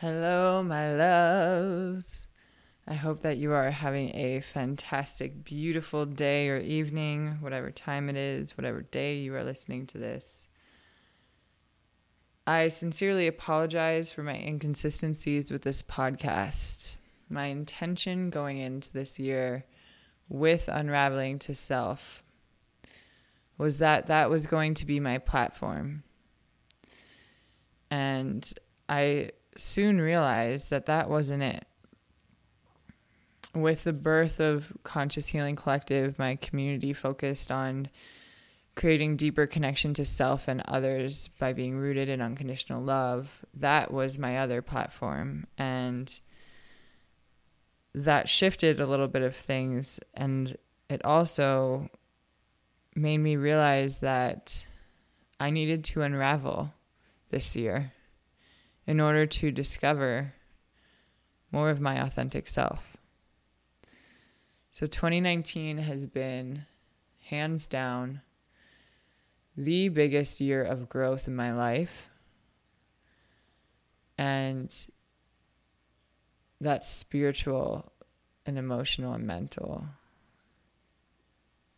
Hello, my loves. I hope that you are having a fantastic, beautiful day or evening, whatever time it is, whatever day you are listening to this. I sincerely apologize for my inconsistencies with this podcast. My intention going into this year with Unraveling to Self was that that was going to be my platform. And I soon realized that that wasn't it. With the birth of Conscious Healing Collective, my community focused on creating deeper connection to self and others by being rooted in unconditional love. That was my other platform. And that shifted a little bit of things. And it also made me realize that I needed to unravel this year in order to discover more of my authentic self. So 2019 has been hands down the biggest year of growth in my life. And that's spiritual and emotional and mental.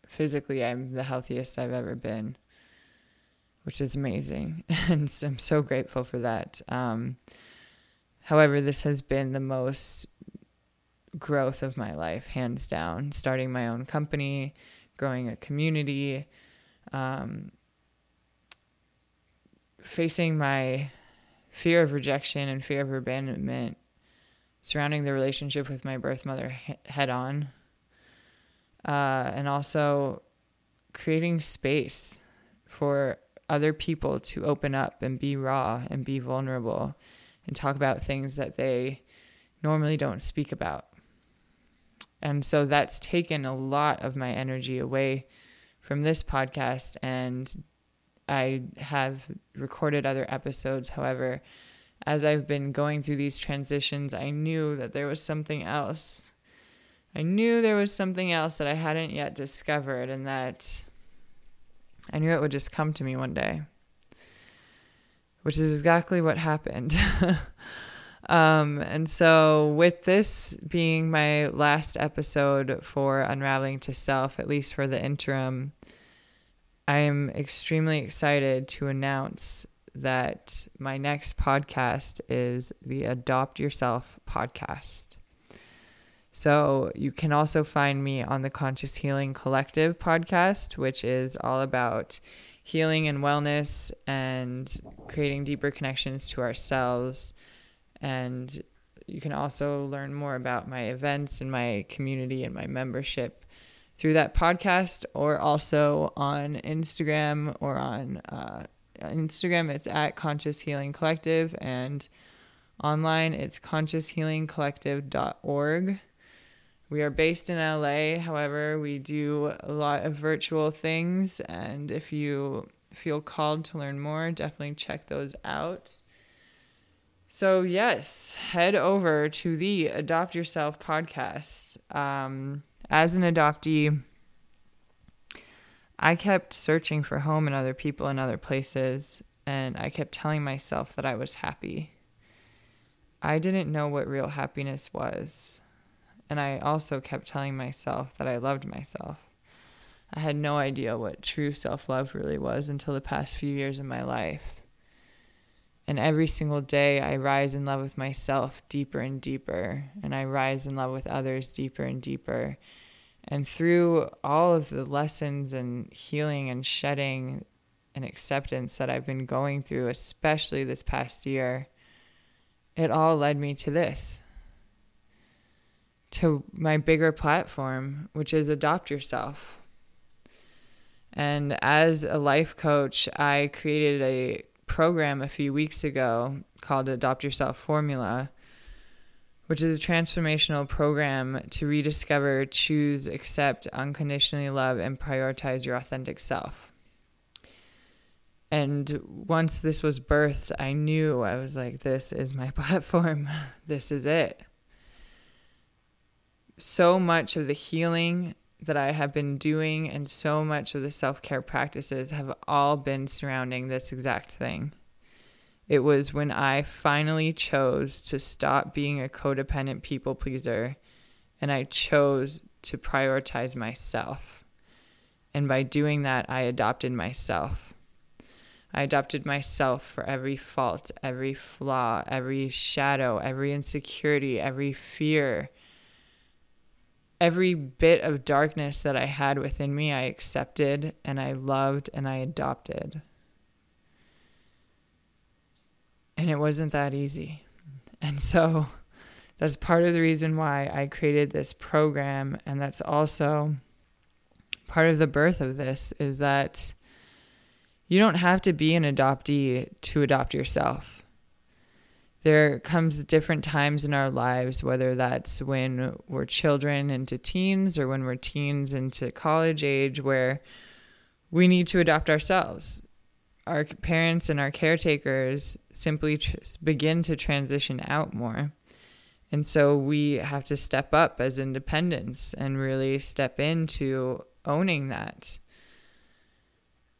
Physically, I'm the healthiest I've ever been which is amazing. And I'm so grateful for that. Um, however, this has been the most growth of my life, hands down. Starting my own company, growing a community, um, facing my fear of rejection and fear of abandonment, surrounding the relationship with my birth mother head on, uh, and also creating space for other people to open up and be raw and be vulnerable and talk about things that they normally don't speak about. And so that's taken a lot of my energy away from this podcast. And I have recorded other episodes. However, as I've been going through these transitions, I knew that there was something else. I knew there was something else that I hadn't yet discovered, and that I knew it would just come to me one day, which is exactly what happened. um, and so, with this being my last episode for Unraveling to Self, at least for the interim, I am extremely excited to announce that my next podcast is the Adopt Yourself podcast. So you can also find me on the Conscious Healing Collective podcast, which is all about healing and wellness and creating deeper connections to ourselves. And you can also learn more about my events and my community and my membership through that podcast or also on Instagram or on uh, Instagram, it's at Conscious Healing Collective and online it's conscioushealingcollective.org. We are based in LA. However, we do a lot of virtual things. And if you feel called to learn more, definitely check those out. So, yes, head over to the Adopt Yourself podcast. Um, as an adoptee, I kept searching for home in other people in other places, and I kept telling myself that I was happy. I didn't know what real happiness was. And I also kept telling myself that I loved myself. I had no idea what true self love really was until the past few years of my life. And every single day, I rise in love with myself deeper and deeper, and I rise in love with others deeper and deeper. And through all of the lessons and healing and shedding and acceptance that I've been going through, especially this past year, it all led me to this to my bigger platform, which is adopt yourself. And as a life coach, I created a program a few weeks ago called Adopt Yourself Formula, which is a transformational program to rediscover, choose, accept, unconditionally love, and prioritize your authentic self. And once this was birthed, I knew I was like, this is my platform. this is it so much of the healing that I have been doing and so much of the self care practices have all been surrounding this exact thing. It was when I finally chose to stop being a codependent people pleaser and I chose to prioritize myself. And by doing that, I adopted myself. I adopted myself for every fault, every flaw, every shadow, every insecurity, every fear, every bit of darkness that I had within me. I accepted and I loved and I adopted. And it wasn't that easy. And so that's part of the reason why I created this program. And that's also part of the birth of this is that you don't have to be an adoptee to adopt yourself. There comes different times in our lives, whether that's when we're children into teens or when we're teens into college age, where we need to adopt ourselves our parents and our caretakers simply tr- begin to transition out more. And so we have to step up as independents and really step into owning that.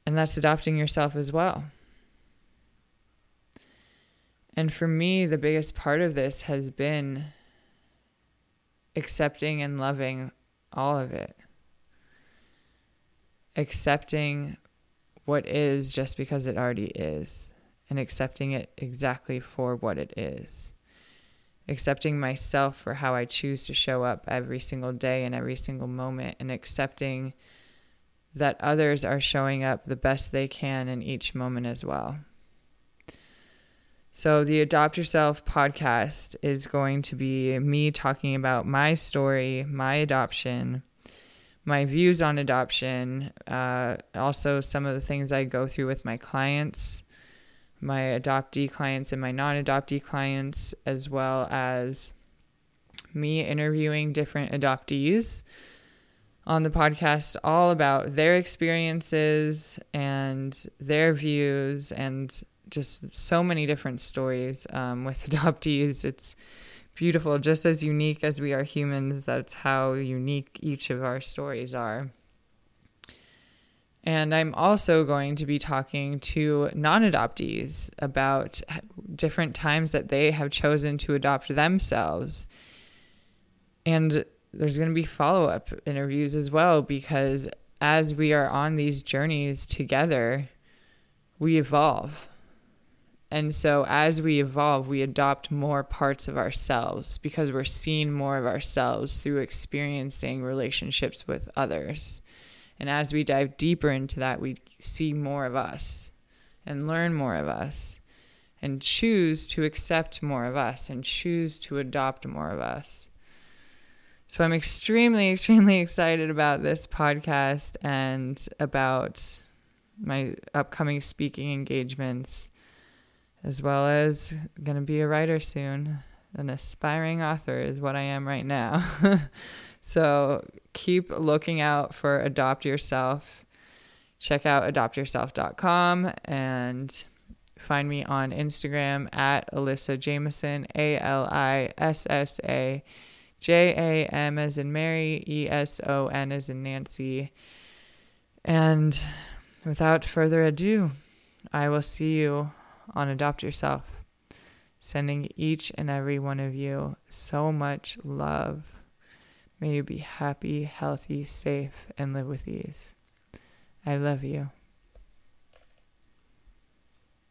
And that's adopting yourself as well. And for me, the biggest part of this has been accepting and loving all of it. Accepting what is just because it already is and accepting it exactly for what it is. Accepting myself for how I choose to show up every single day and every single moment, and accepting that others are showing up the best they can in each moment as well. So, the Adopt Yourself podcast is going to be me talking about my story, my adoption, my views on adoption, uh, also some of the things I go through with my clients, my adoptee clients and my non adoptee clients, as well as me interviewing different adoptees on the podcast, all about their experiences and their views, and just so many different stories um, with adoptees. It's beautiful, just as unique as we are humans. That's how unique each of our stories are. And I'm also going to be talking to non adoptees about different times that they have chosen to adopt themselves. And there's going to be follow up interviews as well, because as we are on these journeys together, we evolve and so as we evolve, we adopt more parts of ourselves because we're seeing more of ourselves through experiencing relationships with others. And as we dive deeper into that, we see more of us and learn more of us and choose to accept more of us and choose to adopt more of us. So I'm extremely, extremely excited about this podcast and about my upcoming speaking engagements as well as going to be a writer soon. An aspiring author is what I am right now. so keep looking out for Adopt Yourself. Check out adoptyourself.com and find me on Instagram at Alissa Jameson, A L I S S A J A M as in Mary, E S O N as in Nancy. And without further ado, I will see you on Adopt Yourself. Sending each and every one of you so much love. May you be happy, healthy, safe, and live with ease. I love you.